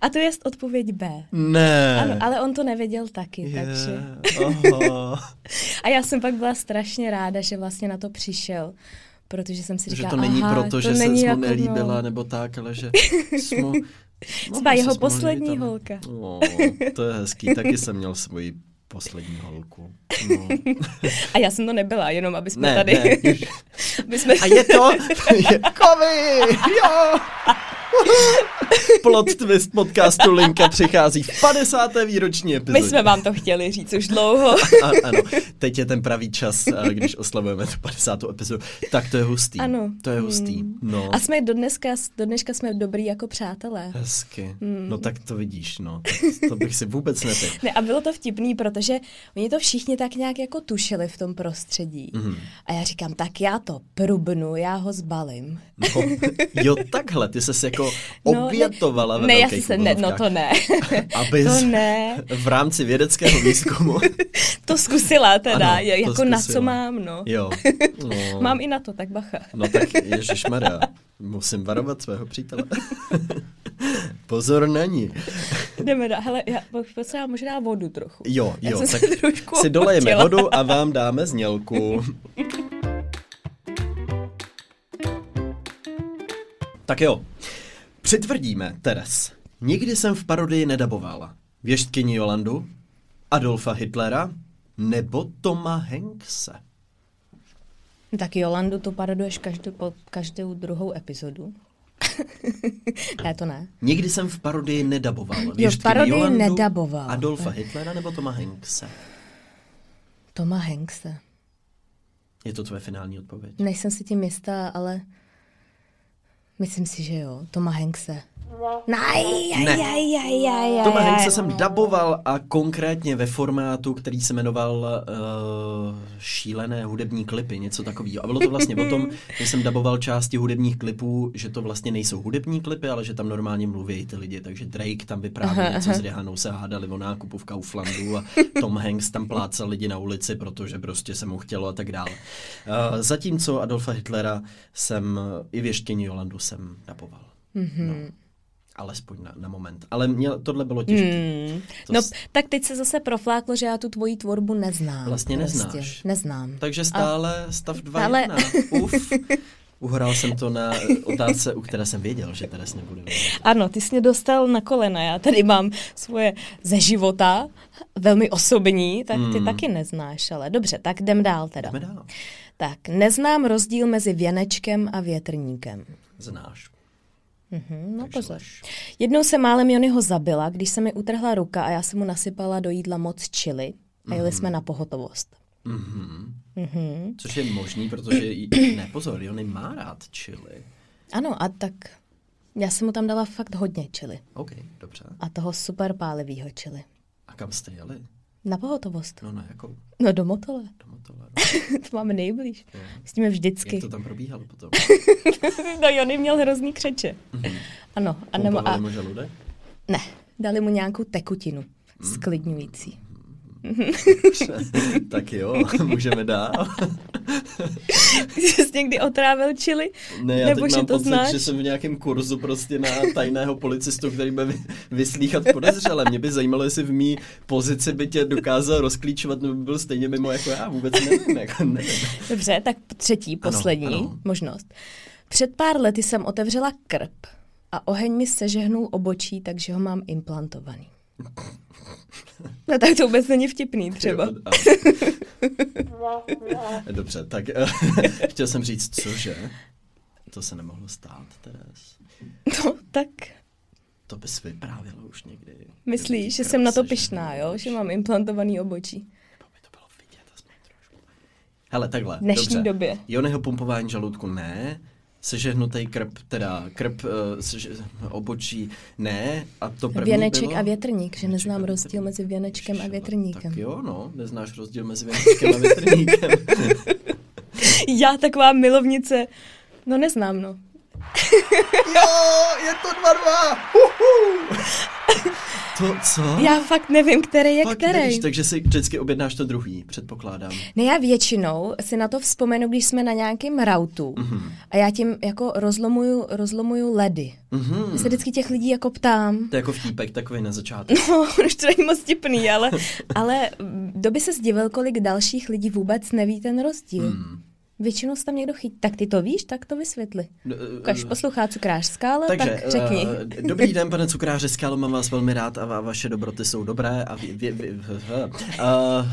A to je odpověď B. Ne. Ano, ale on to nevěděl taky, Je, takže... A já jsem pak byla strašně ráda, že vlastně na to přišel, protože jsem si že říkala, to není aha, proto, to že se není mu jako, nelíbila no. nebo tak, ale že jsme... Třeba jeho poslední holka. No, to je hezký, taky jsem měl svoji poslední holku. No. A já jsem to nebyla, jenom aby jsme Ne, tady... ne, aby jsme... A je to... Je, kovy! Jo! Plot twist podcastu Linka přichází v 50. výroční epizodě. My jsme vám to chtěli říct už dlouho. A, ano, teď je ten pravý čas, a když oslavujeme tu 50. epizodu. Tak to je hustý. Ano. To je hustý. Hmm. No. A jsme do dneska, do dneška jsme dobrý jako přátelé. Hezky. Hmm. No tak to vidíš, no. Tak to bych si vůbec netyp. Ne, a bylo to vtipný, protože oni to všichni tak nějak jako tušili v tom prostředí. Mhm. A já říkám, tak já to prubnu, já ho zbalím. No, jo, takhle, ty ses jako No, ne- obětovala ve Ne, já se ne, no to ne. Abys to ne. v rámci vědeckého výzkumu. To zkusila teda, Ano, jako na co zkusila. mám, no. Jo. No. Mám i na to, tak bacha. No tak ježišmarja, musím varovat svého přítele. Pozor na ní. Jdeme dál. Hele, já potřeba možná vodu trochu. Jo, jo, tak si dolejeme vodu a vám dáme znělku. tak jo, přitvrdíme, Teres. Nikdy jsem v parodii nedabovala. Věštkyni Jolandu, Adolfa Hitlera nebo Toma Hankse. Tak Jolandu to paroduješ každou, po každou druhou epizodu. ne, to ne. Nikdy jsem v parodii nedaboval. Jo, v parodii Jolandu, nedaboval. Adolfa Hitlera nebo Toma Hankse. Toma Hankse. Je to tvoje finální odpověď? Nejsem si tím jistá, ale myslím si, že jo. Toma Hankse. Ne. jaj, Toma jsem daboval a konkrétně ve formátu, který se jmenoval uh, Šílené hudební klipy, něco takového. A bylo to vlastně o tom, že jsem daboval části hudebních klipů, že to vlastně nejsou hudební klipy, ale že tam normálně mluví ty lidi. Takže Drake tam vyprávěl něco s Rihanou, se hádali o nákupu v Kauflandu a Tom Hanks tam plácal lidi na ulici, protože prostě se mu chtělo a tak dále. Uh, zatímco Adolfa Hitlera jsem i věštění Jolandu jsem daboval. Mhm. No. Alespoň na, na moment. Ale měl, tohle bylo těžké. Hmm. To No, s- tak teď se zase profláklo, že já tu tvoji tvorbu neznám. Vlastně neznáš. Prostě. Neznám. Takže stále stav 2 Ale- Ale... Uf. Uhrál jsem to na otázce, u které jsem věděl, že Teres nebude. Ano, ty jsi mě dostal na kolena. Já tady mám svoje ze života, velmi osobní, tak ty Hmm. taky neznáš, ale dobře, tak jdem dál teda. Jdeme dál. Tak, neznám rozdíl mezi věnečkem a větrníkem. Znáš. Mhm, no Takže pozor. lež. Jednou se málem Jonyho zabila, když se mi utrhla ruka a já jsem mu nasypala do jídla moc čili a jeli jsme na pohotovost. Mhm. Mhm. Což je možný, protože... jí- Ne, pozor, Jony má rád chili. Ano, a tak já jsem mu tam dala fakt hodně čili. OK, dobře. A toho super pálivýho čili. A kam jste jeli? Na pohotovost. No na jakou? No do Motole. Do Motole. to máme nejblíž. Jo. S tím je vždycky. Jak to tam probíhalo potom? no Jony měl hrozný křeče. Ano. A, nebo, a mu žaludek? ne, dali mu nějakou tekutinu. Sklidňující. tak jo, můžeme dál. Jsi někdy otrávil čili? Ne, já Nebo teď že mám to pocit, znáš? že jsem v nějakém kurzu prostě na tajného policistu, který bude vy- vyslíchat podezřele. Mě by zajímalo, jestli v mý pozici by tě dokázal rozklíčovat, nebo by byl stejně mimo jako já, vůbec nevím, jako nevím. Dobře, tak třetí, poslední ano. možnost. Před pár lety jsem otevřela krb a oheň mi sežehnul obočí, takže ho mám implantovaný. No tak to vůbec není vtipný třeba. Jo, a- Dobře, tak eh, chtěl jsem říct, cože? To se nemohlo stát, Teres. No tak To bys vyprávěla už někdy. myslíš, že jsem na to pišná, jo? Že mám implantovaný obočí. Nebo by to bylo vidět aspoň trošku. Hele, takhle. V dnešní dobře. době. Jonyho pumpování žaludku ne, sežehnutý krb, teda krb uh, seže, obočí ne, a to první Věneček bylo... a větrník, že Věneček neznám rozdíl mezi věnečkem a větrníkem. Tak jo, no, neznáš rozdíl mezi věnečkem a větrníkem. Já taková milovnice, no neznám, no. jo, je to dva dva! To co? Já fakt nevím, který je Fakt který. nevíš, takže si vždycky objednáš to druhý, předpokládám. Ne, já většinou si na to vzpomenu, když jsme na nějakém rautu Mhm. a já tím jako rozlomuju, rozlomuju ledy. Mhm. Já se vždycky těch lidí jako ptám. To je jako vtípek takový na začátku. No, už to není moc tipný, ale, ale kdo by se zdivil, kolik dalších lidí vůbec neví ten rozdíl. Hmm. Většinou se tam někdo chytí. Tak ty to víš, tak to vysvětli. No, Ukaž, poslouchá cukrář skále, Takže, tak řekni. Uh, dobrý den, pane cukráře Skalo, mám vás velmi rád a, va- vaše dobroty jsou dobré. A vy, vy, vy, uh,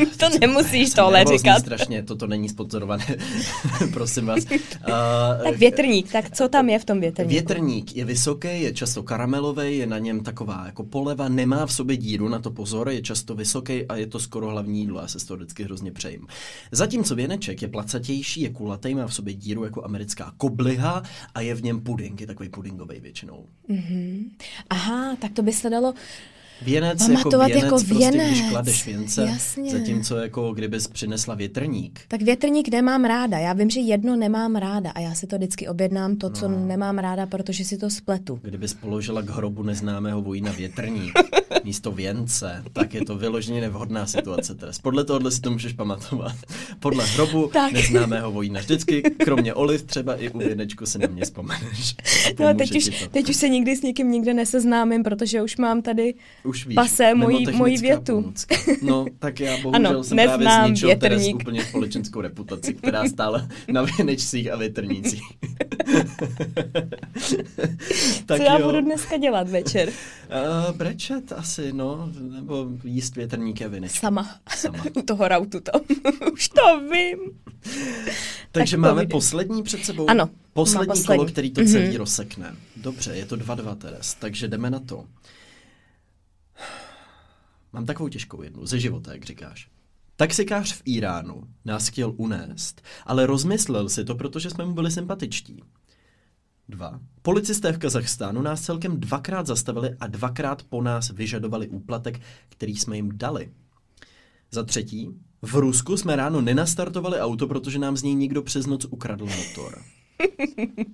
To nemusíš tohle říkat. strašně, toto není sponzorované, prosím vás. Uh, Tak větrník, tak co tam je v tom větrníku? Větrník je vysoký, je často karamelový, je na něm taková jako poleva, nemá v sobě díru, na to pozor, je často vysoký a je to skoro hlavní jídlo, já se z toho vždycky hrozně přejím. Zatímco věneček je placatější, je kulatý, má v sobě díru jako americká kobliha a je v něm puding, je takový pudingový většinou. Aha, tak to by se dalo... Věnec jako věnec, jako prostě když věnec, kladeš věnce, jasně. zatímco jako kdybys přinesla větrník. Tak větrník nemám ráda. Já vím, že jedno nemám ráda a já si to vždycky objednám, to, co No. nemám ráda, protože si to spletu. Kdybys položila k hrobu neznámého vojína větrník místo věnce, tak je to vyloženě nevhodná situace. Teraz. Podle tohohle si to můžeš pamatovat. Podle hrobu Tak. neznámého vojína. Vždycky, kromě oliv, třeba i u věnečku si na mě vzpomeneš. No, teď už, to. teď už se nikdy s nikým nikde neseznámím, protože už mám tady Už víš, pase moji, moji větu. pomůcka. No, tak já bohužel Ano, jsem právě neznám zničil Teres větrník. úplně společenskou reputaci, která stála na věnečcích a větrnících. Co já budu dneska dělat večer? Uh, brečet asi, no, nebo jíst větrníky a vinečku. Sama. Sama. U toho rautu tam. už to vím. Takže Tak máme povídej. poslední před sebou. Ano, Poslední, poslední. kolo, který to celý Mhm. rozsekne. Dobře, je to 2-2 Teres, takže jdeme na to. Mám takovou těžkou jednu, ze života, jak říkáš. Taxikář v Iránu nás chtěl unést, ale rozmyslel si to, protože jsme mu byli sympatičtí. Dva. Policisté v Kazachstánu nás celkem dvakrát zastavili a dvakrát po nás vyžadovali úplatek, který jsme jim dali. Za třetí, v Rusku jsme ráno nenastartovali auto, protože nám z něj někdo přes noc ukradl motor.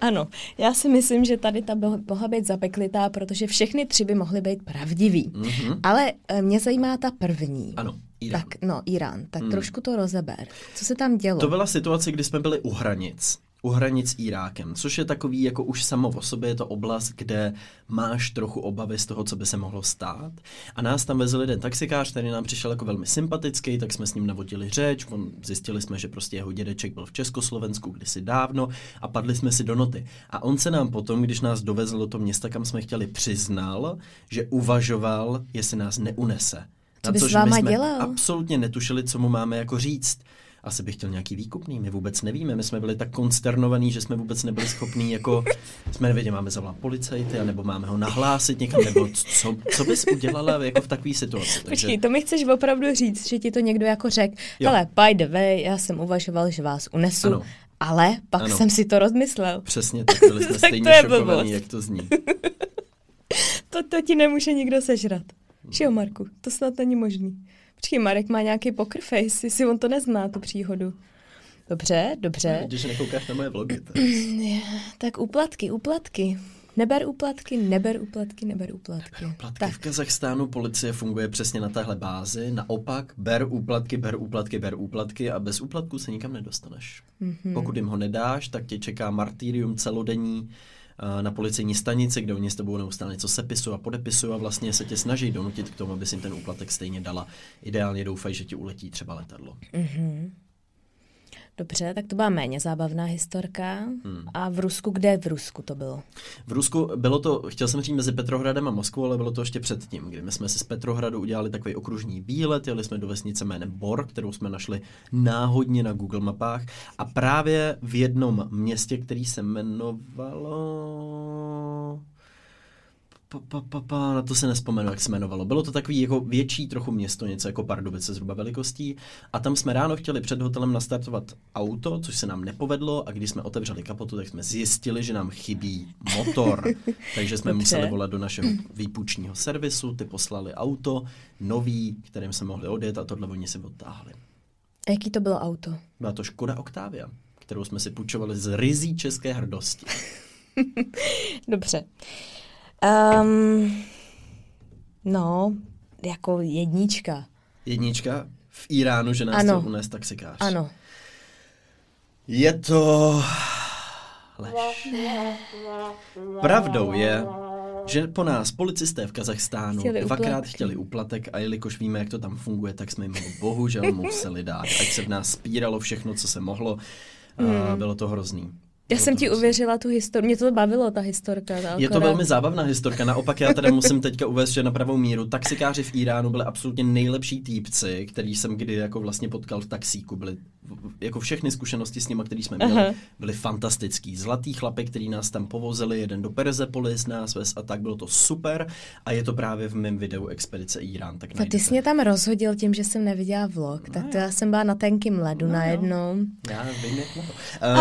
Ano, já si myslím, že tady ta mohla být zapeklitá, protože všechny tři by mohly být pravdivý. Mhm. Ale eh, mě zajímá ta první. Ano, Irán. Tak, no, Irán. Tak Hmm. trošku to rozeber. Co se tam dělo? To byla situace, kdy jsme byli u hranic. U hranic s Irákem, což je takový, jako už samo o sobě je to oblast, kde máš trochu obavy z toho, co by se mohlo stát. A nás tam vezl jeden taxikář, který nám přišel jako velmi sympatický, tak jsme s ním navodili řeč, on, zjistili jsme, že prostě jeho dědeček byl v Československu kdysi dávno a padli jsme si do noty. A on se nám potom, když nás dovezl do toho města, kam jsme chtěli, přiznal, že uvažoval, jestli nás neunese. Co by s což váma my jsme dělal? absolutně netušili, co mu máme jako říct. Asi bych chtěl nějaký výkupný, my vůbec nevíme, my jsme byli tak konsternovaní, že jsme vůbec nebyli schopní, jako jsme nevěděli, máme zavolat policajty, nebo máme ho nahlásit někam, nebo co, co bys udělala jako v takové situaci. Počkej, to mi chceš opravdu říct, že ti to někdo jako řekl, ale by the way, já jsem uvažoval, že vás unesu, Ano. ale pak Ano. jsem si to rozmyslel. Přesně tak, byli jsme Tak stejně to je šokovaní, jak to zní. To, to ti nemůže nikdo sežrat. Že jo, Marku? To snad není možný. Počkej, Marek má nějaký poker face, jestli on to nezná, tu příhodu. Dobře, dobře. Když nekoukáš na moje vlogy. Tak. Tak úplatky, úplatky. Neber úplatky, neber úplatky, neber úplatky. Úplatky. Tak. V Kazachstánu policie funguje přesně na téhle bázi. Naopak, ber úplatky, ber úplatky, ber úplatky a bez úplatku se nikam nedostaneš. Mm-hmm. Pokud jim ho nedáš, tak tě čeká martýrium celodenní na policejní stanici, kde oni s tebou neustále něco sepisují a podepisují a vlastně se tě snaží donutit k tomu, aby si ten úplatek stejně dala. Ideálně doufají, že ti uletí třeba letadlo. Mm-hmm. Dobře, tak to byla méně zábavná historka. Hmm. A v Rusku, kde v Rusku to bylo? V Rusku bylo to, chtěl jsem říct mezi Petrohradem a Moskvou, ale bylo to ještě předtím, kdy my jsme si z Petrohradu udělali takový okružní výlet, jeli jsme do vesnice jménem Bor, kterou jsme našli náhodně na Google mapách a právě v jednom městě, který se jmenovalo pa, pa, pa, pa, na to se nespomenu, jak se jmenovalo. Bylo to takový jako větší trochu město, něco jako Pardubice zhruba velikostí. A tam jsme ráno chtěli před hotelem nastartovat auto, což se nám nepovedlo. A když jsme otevřeli kapotu, tak jsme zjistili, že nám chybí motor. Takže jsme Dobře. museli volat do našeho výpučního servisu, ty poslali auto, nový, kterým jsme mohli odjet a tohle oni si odtáhli. A jaký to bylo auto? Byla to Škoda Octavia, kterou jsme si půjčovali z rizí české hrdosti. Dobře. Um, no, jako jednička. Jednička? V Iránu, že nás ano. to unes taxikář. Ano. Je to... Lež. Pravdou je, že po nás policisté v Kazachstánu chtěli dvakrát uplatky. chtěli uplatek a jelikož víme, jak to tam funguje, tak jsme jim ho bohužel museli dát. Ať se v nás spíralo všechno, co se mohlo. Hmm. A bylo to hrozný. Já jsem ti uvěřila tu historii, mě to bavilo, ta historka. Ta je to velmi zábavná historka, naopak já tady musím teďka uvést, že na pravou míru taxikáři v Iránu byli absolutně nejlepší týpci, který jsem kdy jako vlastně potkal v taxíku, byli jako všechny zkušenosti s nimi, které jsme měli, Aha. byly fantastický. Zlatý chlapy, který nás tam povozili, jeden do Perzepolis nás ves a tak, bylo to super a je to právě v mém videu Expedice Irán. Tak a ty jsi mě tam rozhodil tím, že jsem neviděla vlog, tak to já jsem byla na tenkým ledu no, najednou. Já vím, jak na to.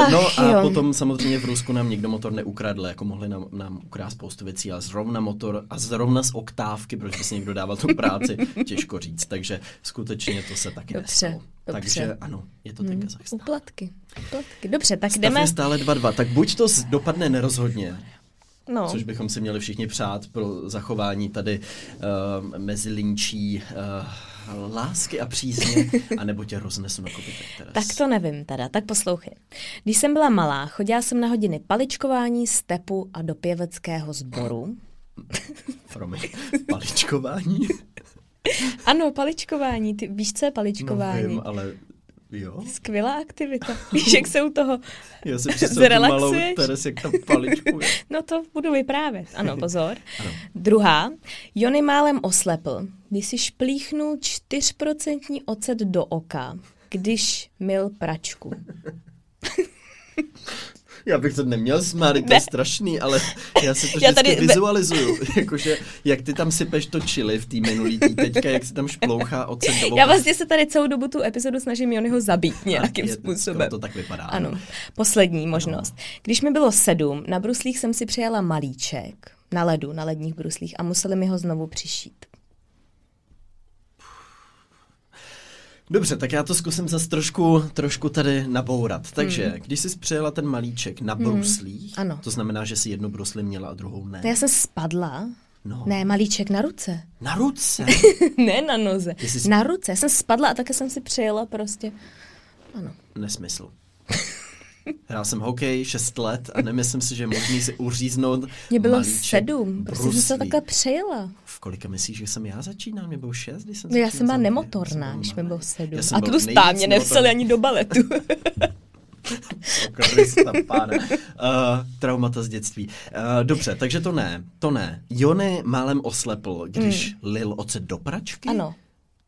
Uh, no a jo. potom samozřejmě v Rusku nám někdo motor neukradl, jako mohli nám, nám ukrást spoustu věcí, ale zrovna motor a zrovna z oktávky, proč by si někdo dával tu práci, těžko říct, takže skutečně to se taky Dobře. nestalo. Dobře. Takže ano, je to ten hmm. Kazachstán. Uplatky. Uplatky. Dobře, tak Stav jdeme. je stále 2-2, tak buď to dopadne nerozhodně, No. Což bychom si měli všichni přát pro zachování tady uh, mezilinčí uh, lásky a přízně, anebo tě roznesu na kopytek. Tak to nevím teda, tak poslouchej. Když jsem byla malá, chodila jsem na hodiny paličkování, stepu a do pěveckého sboru. Promiň, paličkování? Ano, paličkování. Ty víš, co je paličkování? No vím, ale jo. Skvělá aktivita. Víš, jak se u toho Já si představuji malou Teres, jak tam paličkuje. no to budu vyprávět. Ano, pozor. ano. Druhá. Jony málem oslepl, když si šplíchnul 4% ocet do oka, když mil pračku. Já bych to neměl smát, to je strašný, ale já si to já vždycky tady... vizualizuju. Jakože, jak ty tam sypeš to čili v té minulý tý teďka, jak se tam šplouchá ocet do Já vlastně se tady celou dobu tu epizodu snažím Jonyho zabít nějakým je, způsobem. To tak vypadá. Ano. ano. Poslední možnost. Ano. Když mi bylo sedm, na bruslích jsem si přijala malíček na ledu, na ledních bruslích a museli mi ho znovu přišít. Dobře, tak já to zkusím zase trošku, trošku tady nabourat. Takže, hmm. když jsi přijela ten malíček na hmm. bruslích, ano. to znamená, že si jednu brusli měla a druhou ne. To já jsem spadla. No. Ne, malíček na ruce. Na ruce? ne na noze. Jsi... Na ruce. Já jsem spadla a také jsem si přijela prostě. Ano. Nesmysl. Hrál jsem hokej 6 let a nemyslím si, že je možný si uříznout Mě bylo sedm, prostě jsem se takhle přejela. V kolika myslíš, že jsem já začínal? Mě bylo šest, když jsem No já jsem byla nemotorná, když mi bylo sedm. A tu mě nevzali ani do baletu. Krista, páne. Uh, traumata z dětství. Uh, dobře, takže to ne, to ne. Jony málem oslepl, když mm. lil ocet do pračky? Ano.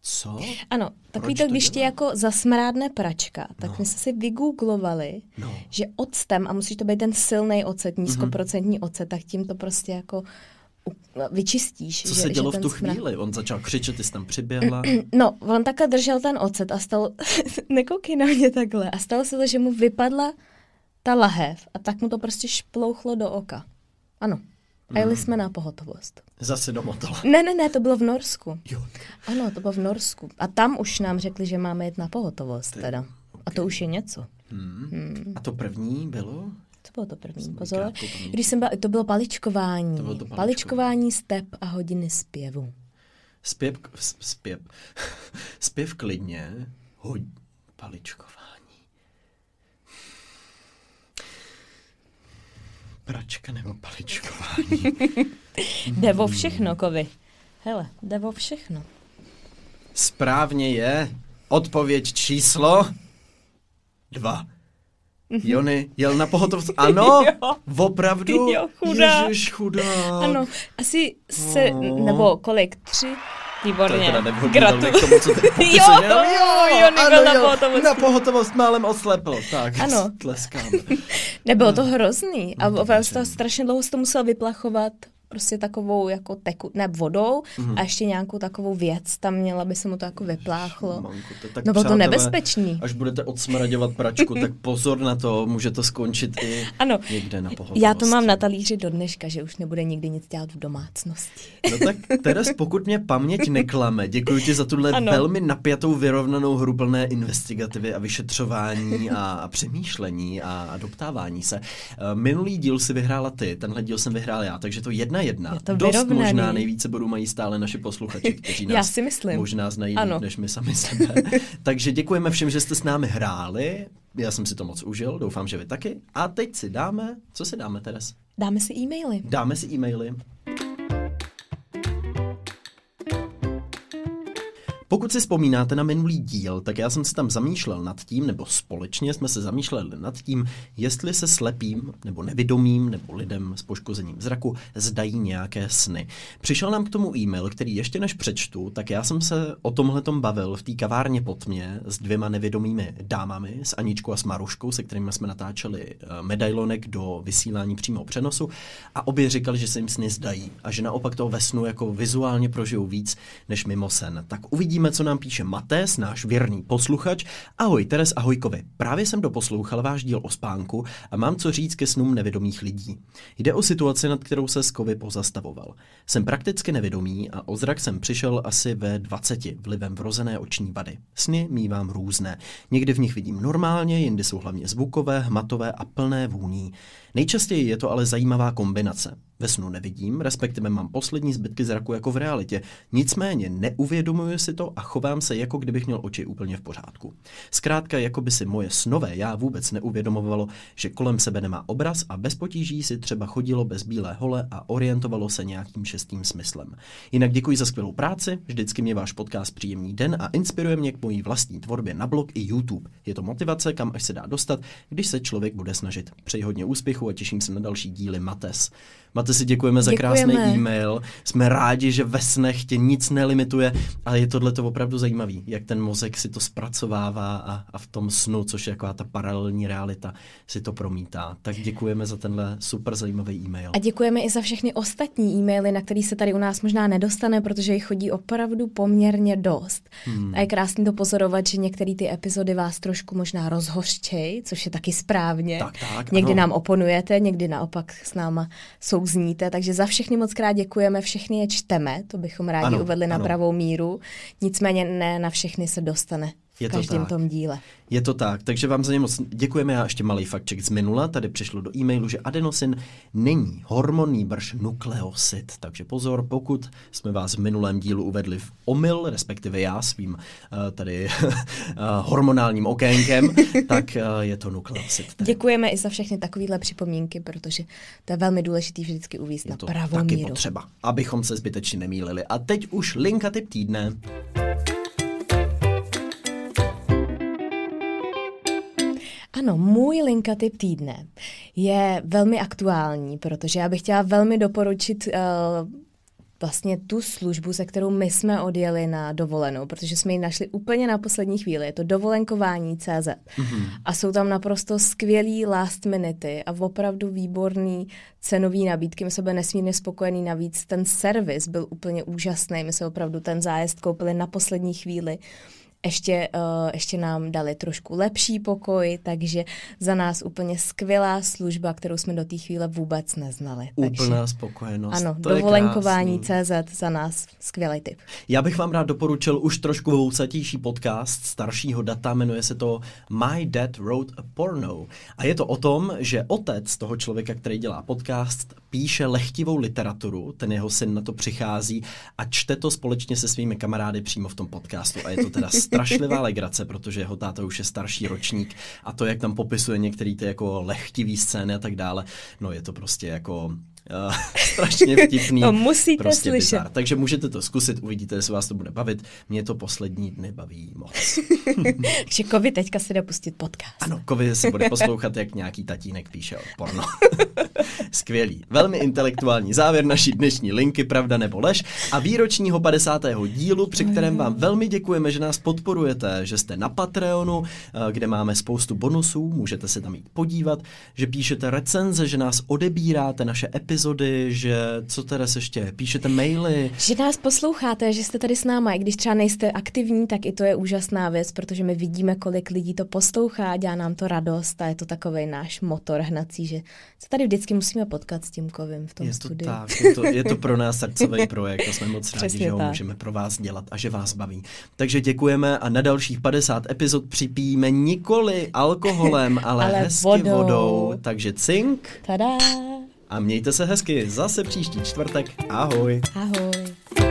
Co? Ano, takový to, když ti jako zasmrádne pračka, tak no. my jsme si vygooglovali, no. že octem, a musíš to být ten silný ocet, nízkoprocentní mm-hmm. ocet, tak tím to prostě jako vyčistíš. Co že, se dělo že v tu smrad... chvíli? On začal křičet, ty jsi tam přiběhla. No, on takhle držel ten ocet a stalo, nekoukej na mě takhle, a stalo se to, že mu vypadla ta lahev a tak mu to prostě šplouchlo do oka. Ano. A jeli mm. jsme na pohotovost. Zase do Motola. Ne, ne, ne, to bylo v Norsku. Jo. Ano, to bylo v Norsku. A tam už nám řekli, že máme jet na pohotovost Ty, teda. Okay. A to už je něco. Hmm. Hmm. A to první bylo? To bylo to první, Jsem pozor. Když jsem byla, to bylo paličkování. To bylo to paličkování. paličkování, step a hodiny zpěvu. Zpěv, zpěv, zpěv klidně, hoď paličkování. Pračka nebo paličkování. Jde o všechno, Kovy. Hele, jde o všechno. Správně je odpověď číslo dva. Jony jel na pohotovost. Ano, Mhm. Jo. opravdu. Jo, chudák. Ježiš, chudák. Ano, asi se, No. nebo kolik, tři? To je Výborně. teda k tomu, co teď Jo, jo, Jony byl ano, na jo, pohotovosti. Na pohotovost málem oslepl. Tak, Ano. tleskáme. Nebylo to hrozný. A No, opravdu dobře. to strašně dlouho to musel vyplachovat prostě takovou jako teku, ne vodou Mhm. a ještě nějakou takovou věc tam měla, aby se mu to jako vypláchlo. Manko, to tak No bylo to nebezpečný. Až budete odsmraďovat pračku, tak pozor na to, může to skončit i Ano, někde na pohotovosti. já to mám na talíři do dneška, že už nebude nikdy nic dělat v domácnosti. No tak Teres, pokud mě paměť neklame, děkuji ti za tuhle Ano. velmi napjatou, vyrovnanou hru plné investigativy a vyšetřování a, a přemýšlení a, a doptávání se. Eh, Minulý díl si vyhrála ty, tenhle díl jsem vyhrál já, takže to jedna jedna. Je to Dost vyrovnaný. možná nejvíce bodů mají stále naši posluchači, kteří Já nás si myslím. možná znají Ano. líp než my sami sebe. takže děkujeme všem, že jste s námi hráli. Já jsem si to moc užil, doufám, že vy taky. A teď si dáme, co si dáme, Teres? Dáme si e-maily. Dáme si e-maily. Pokud si vzpomínáte na minulý díl, tak já jsem se tam zamýšlel nad tím, nebo společně jsme se zamýšleli nad tím, jestli se slepým, nebo nevidomým, nebo lidem s poškozením zraku zdají nějaké sny. Přišel nám k tomu e-mail, který ještě než přečtu, tak já jsem se o tomhletom bavil v té kavárně pod mě s dvěma nevědomými dámami, s Aničkou a s Maruškou, se kterými jsme natáčeli eh, medailonek do vysílání přímého přenosu a obě říkali, že se jim sny zdají a že naopak toho ve snu jako vizuálně prožijou víc než mimo sen. Tak uvidíme, co nám píše Matés, náš věrný posluchač. Ahoj Teres, ahojkovi. Právě jsem doposlouchal váš díl o spánku a mám co říct ke snům nevědomých lidí. Jde o situaci, nad kterou se Skovy pozastavoval. Jsem prakticky nevědomý a o zrak jsem přišel asi ve 20 vlivem vrozené oční vady. Sny mívám různé. Někdy v nich vidím normálně, jindy jsou hlavně zvukové, hmatové a plné vůní. Nejčastěji je to ale zajímavá kombinace. Ve snu nevidím, respektive mám poslední zbytky zraku jako v realitě. Nicméně neuvědomuji si to a chovám se, jako kdybych měl oči úplně v pořádku. Zkrátka, jako by si moje snové já vůbec neuvědomovalo, že kolem sebe nemá obraz a bez potíží si třeba chodilo bez bílé hole a orientovalo se nějakým šestým smyslem. Jinak děkuji za skvělou práci, vždycky mě váš podcast příjemný den a inspiruje mě k mojí vlastní tvorbě na blog i YouTube. Je to motivace, kam až se dá dostat, když se člověk bude snažit. Přeji hodně úspěchu a těším se na další díly Mates. Matesi, děkujeme za krásný Děkujeme. e-mail. Jsme rádi, že ve snech tě nic nelimituje, ale je tohle to opravdu zajímavý, jak ten mozek si to zpracovává a, a v tom snu, což je taková ta paralelní realita, si to promítá. Tak děkujeme za tenhle super zajímavý e-mail. A děkujeme i za všechny ostatní e-maily, na který se tady u nás možná nedostane, protože jich chodí opravdu poměrně dost. Hmm. A je krásný to pozorovat, že některé ty epizody vás trošku možná rozhořčej, což je taky správně. Tak, tak, někdy ano. nám oponujete, někdy naopak s náma souzníte, takže za všechny moc krát děkujeme, všechny je čteme, to bychom rádi Ano, uvedli na ano. pravou míru, nicméně ne na všechny se dostane v Je to každém tak. tom díle. Je to tak, takže vám za ně moc děkujeme. Já ještě malý faktček z minula. Tady přišlo do e-mailu, že adenosin není hormon, nýbrž nukleosid. Takže pozor, pokud jsme vás v minulém dílu uvedli v omyl, respektive já svým uh, tady uh, hormonálním okénkem, tak uh, je to nukleosid. Tedy. Děkujeme i za všechny takovéhle připomínky, protože to je velmi důležité vždycky uvíct Je na to pravou taky míru. potřeba, abychom se zbytečně nemýlili. A teď už linka typ týdne. Ano, můj linka typ týdne je velmi aktuální, protože já bych chtěla velmi doporučit uh, vlastně tu službu, se kterou my jsme odjeli na dovolenou, protože jsme ji našli úplně na poslední chvíli. Je to dovolenkování CZ. Mm-hmm. A jsou tam naprosto skvělý last minuty a opravdu výborný cenový nabídky. My jsme byli nesmírně spokojení navíc. Ten servis byl úplně úžasný. My jsme opravdu ten zájezd koupili na poslední chvíli ještě, uh, ještě nám dali trošku lepší pokoj, takže za nás úplně skvělá služba, kterou jsme do té chvíle vůbec neznali. Úplná takže, spokojenost. Ano, to dovolenkování CZ za nás skvělý tip. Já bych vám rád doporučil už trošku vousatější podcast staršího data, jmenuje se to My Dad Wrote a Porno. A je to o tom, že otec toho člověka, který dělá podcast, píše lehtivou literaturu, ten jeho syn na to přichází a čte to společně se svými kamarády přímo v tom podcastu. A je to teda strašlivá legrace, protože jeho táta už je starší ročník a to, jak tam popisuje některé ty jako lehtivý scény a tak dále, no je to prostě jako Uh, strašně vtipný. to musíte prostě slyšet. Bizar. Takže můžete to zkusit, uvidíte, jestli vás to bude bavit. Mě to poslední dny baví moc. Takže Kovi teďka si jde pustit podcast. Ano, Kovi se bude poslouchat, jak nějaký tatínek píše o porno. Skvělý. Velmi intelektuální závěr naší dnešní linky Pravda nebo lež a výročního 50. dílu, při kterém vám velmi děkujeme, že nás podporujete, že jste na Patreonu, eh, kde máme spoustu bonusů, můžete se tam jít podívat, že píšete recenze, že nás odebíráte naše epizody, že co teda ještě, píšete maily. Že nás posloucháte, že jste tady s náma, i když třeba nejste aktivní, tak i to je úžasná věc, protože my vidíme, kolik lidí to poslouchá, dělá nám to radost a je to takový náš motor hnací, že se tady vždycky musíme potkat s tím kovem v tom je to studiu. Tak, je, to, je to pro nás srdcový projekt a jsme moc rádi, Přesně že ho tak. můžeme pro vás dělat a že vás baví. Takže děkujeme a na dalších 50 epizod připijíme nikoli alkoholem, ale, Ale hezky vodou. vodou. Takže cink Tada! A mějte se hezky. Zase příští čtvrtek. Ahoj. Ahoj.